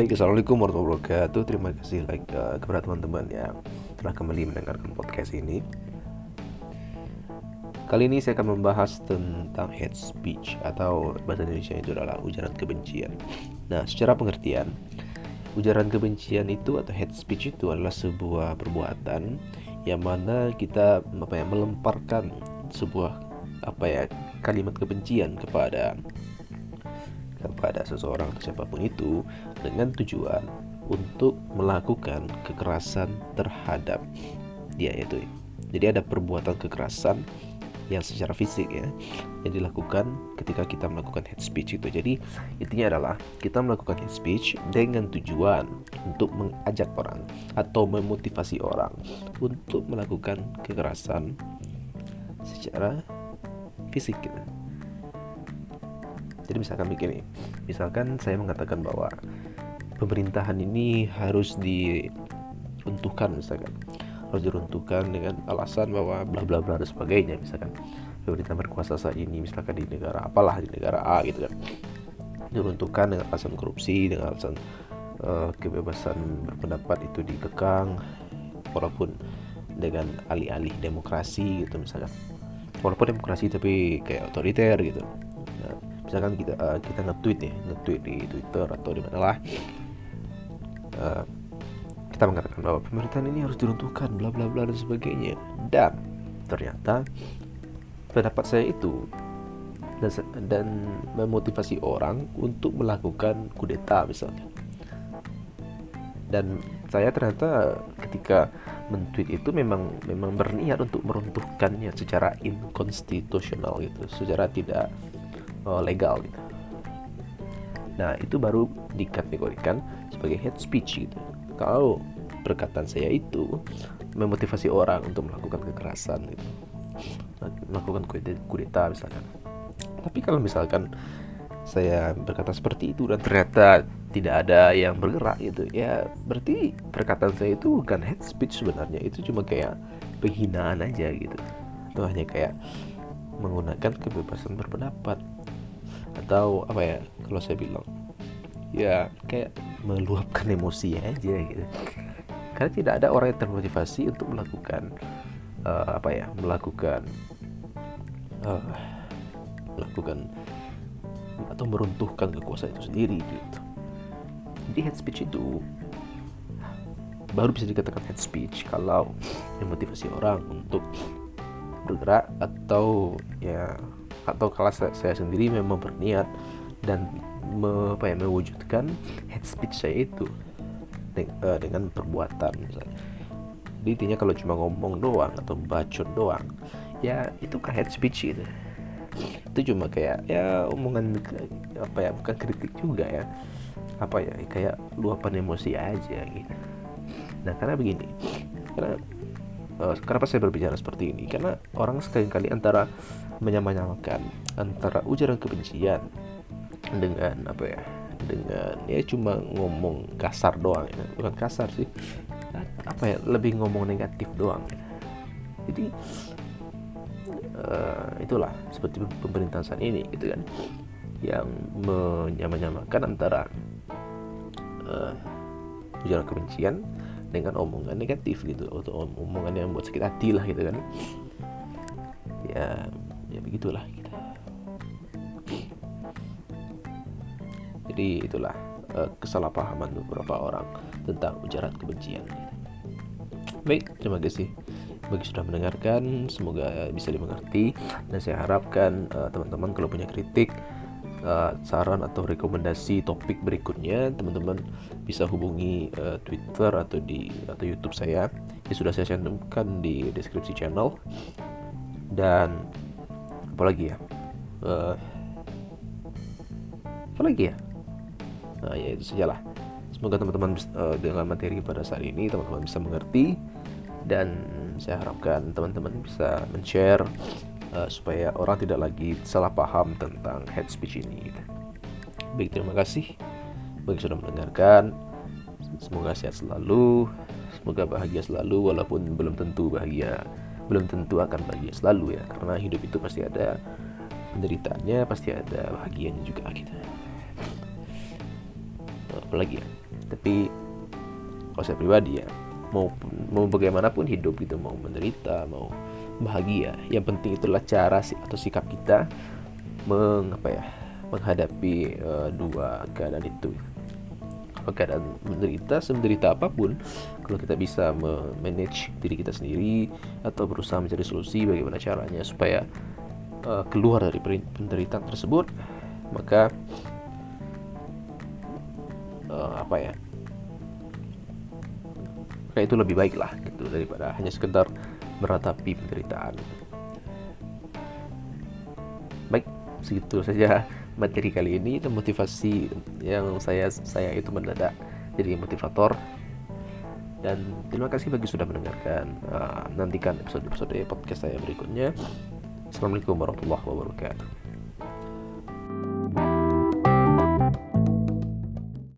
Baik, Assalamualaikum warahmatullahi wabarakatuh. Terima kasih like, uh, kepada teman-teman yang telah kembali mendengarkan podcast ini. Kali ini saya akan membahas tentang hate speech Atau bahasa Indonesia itu adalah ujaran kebencian. Nah, secara pengertian Ujaran kebencian itu atau hate speech itu adalah sebuah perbuatan Yang mana kita apa ya, melemparkan sebuah apa ya kalimat kebencian kepada kepada seseorang atau siapa pun itu dengan tujuan untuk melakukan kekerasan terhadap dia itu. Jadi ada perbuatan kekerasan yang secara fisik ya yang dilakukan ketika kita melakukan hate speech itu. Jadi intinya adalah kita melakukan hate speech dengan tujuan untuk mengajak orang atau memotivasi orang untuk melakukan kekerasan secara fisik gitu. Jadi misalkan begini, misalkan saya mengatakan bahwa pemerintahan ini harus diruntuhkan misalkan. Harus diruntuhkan dengan alasan bahwa bla bla bla dan sebagainya misalkan. Pemerintah berkuasa saat ini misalkan di negara apalah di negara A gitu kan. Diruntuhkan dengan alasan korupsi dengan alasan uh, kebebasan berpendapat itu dikekang walaupun dengan alih-alih demokrasi gitu misalkan. Walaupun demokrasi tapi kayak otoriter gitu misalkan kita uh, kita nge-tweet ya nge-tweet di Twitter atau di mana lah uh, kita mengatakan bahwa pemerintahan ini harus diruntuhkan bla bla bla dan sebagainya. Dan ternyata pendapat saya itu dan, dan memotivasi orang untuk melakukan kudeta misalnya. Dan saya ternyata ketika mentweet itu memang memang berniat untuk meruntuhkannya secara inkonstitusional gitu secara tidak uh, legal gitu. Nah itu baru dikategorikan sebagai hate speech gitu. Kalau perkataan saya itu memotivasi orang untuk melakukan kekerasan gitu, melakukan kudeta misalkan. Tapi kalau misalkan saya berkata seperti itu dan ternyata tidak ada yang bergerak gitu ya berarti perkataan saya itu bukan hate speech sebenarnya itu cuma kayak penghinaan aja gitu itu hanya kayak menggunakan kebebasan berpendapat. Atau apa ya kalau saya bilang ya kayak meluapkan emosi aja gitu. Karena tidak ada orang yang termotivasi untuk melakukan uh, apa ya melakukan uh, melakukan atau meruntuhkan kekuasaan itu sendiri gitu. Jadi hate speech itu baru bisa dikatakan hate speech kalau memotivasi orang untuk bergerak atau ya atau kalau saya, sendiri memang berniat dan me, apa ya, mewujudkan head speech saya itu de, uh, dengan perbuatan misalnya. Jadi intinya kalau cuma ngomong doang atau bacot doang, ya itu kan head speech gitu. Itu cuma kayak ya omongan apa ya bukan kritik juga ya. Apa ya kayak luapan emosi aja gitu. Nah karena begini, karena uh, kenapa saya berbicara seperti ini? Karena orang sekali-kali antara menyamakan antara ujaran kebencian dengan apa ya dengan ya cuma ngomong kasar doang ya bukan kasar sih apa ya lebih ngomong negatif doang jadi uh, itulah seperti pemerintahan saat ini gitu kan yang menyamakan antara uh, ujaran kebencian dengan omongan negatif gitu atau omongan yang buat sakit hati lah gitu kan. Ya ya begitulah kita. Jadi itulah uh, kesalahpahaman beberapa orang tentang ujaran kebencian. Baik terima kasih bagi sudah mendengarkan. Semoga bisa dimengerti. Dan saya harapkan teman eh, teman-teman kalau punya kritik uh, saran atau rekomendasi topik berikutnya teman-teman bisa hubungi uh, Twitter atau di atau YouTube saya. Yang sudah saya cantumkan di deskripsi channel. Dan apa lagi ya? Uh, apa lagi ya? Nah ya itu sajalah. Semoga teman-teman uh, dengan materi pada saat ini teman-teman bisa mengerti. Dan saya harapkan teman-teman bisa men-share uh, supaya orang tidak lagi salah paham tentang head speech ini. Baik terima kasih bagi sudah mendengarkan. Semoga sehat selalu semoga bahagia selalu walaupun belum tentu bahagia belum tentu akan bahagia selalu ya karena hidup itu pasti ada penderitaannya pasti ada bahagianya juga kita. Apalagi ya tapi kalau saya pribadi ya mau mau bagaimanapun hidup gitu mau menderita mau bahagia. Yang penting itulah cara atau sikap kita mengapa ya menghadapi uh, dua keadaan itu. Kalau keadaan menderita semenderita apa pun kalau kita bisa manage diri kita sendiri atau berusaha mencari solusi bagaimana caranya supaya uh, keluar dari penderitaan tersebut maka uh, apa ya kayak itu lebih baik lah gitu daripada hanya sekedar meratapi penderitaan. Baik segitu saja materi kali ini. Dan motivasi yang saya saya itu mendadak jadi motivator. Dan terima kasih bagi sudah mendengarkan uh, nantikan episode-episode podcast saya berikutnya. Assalamualaikum warahmatullahi wabarakatuh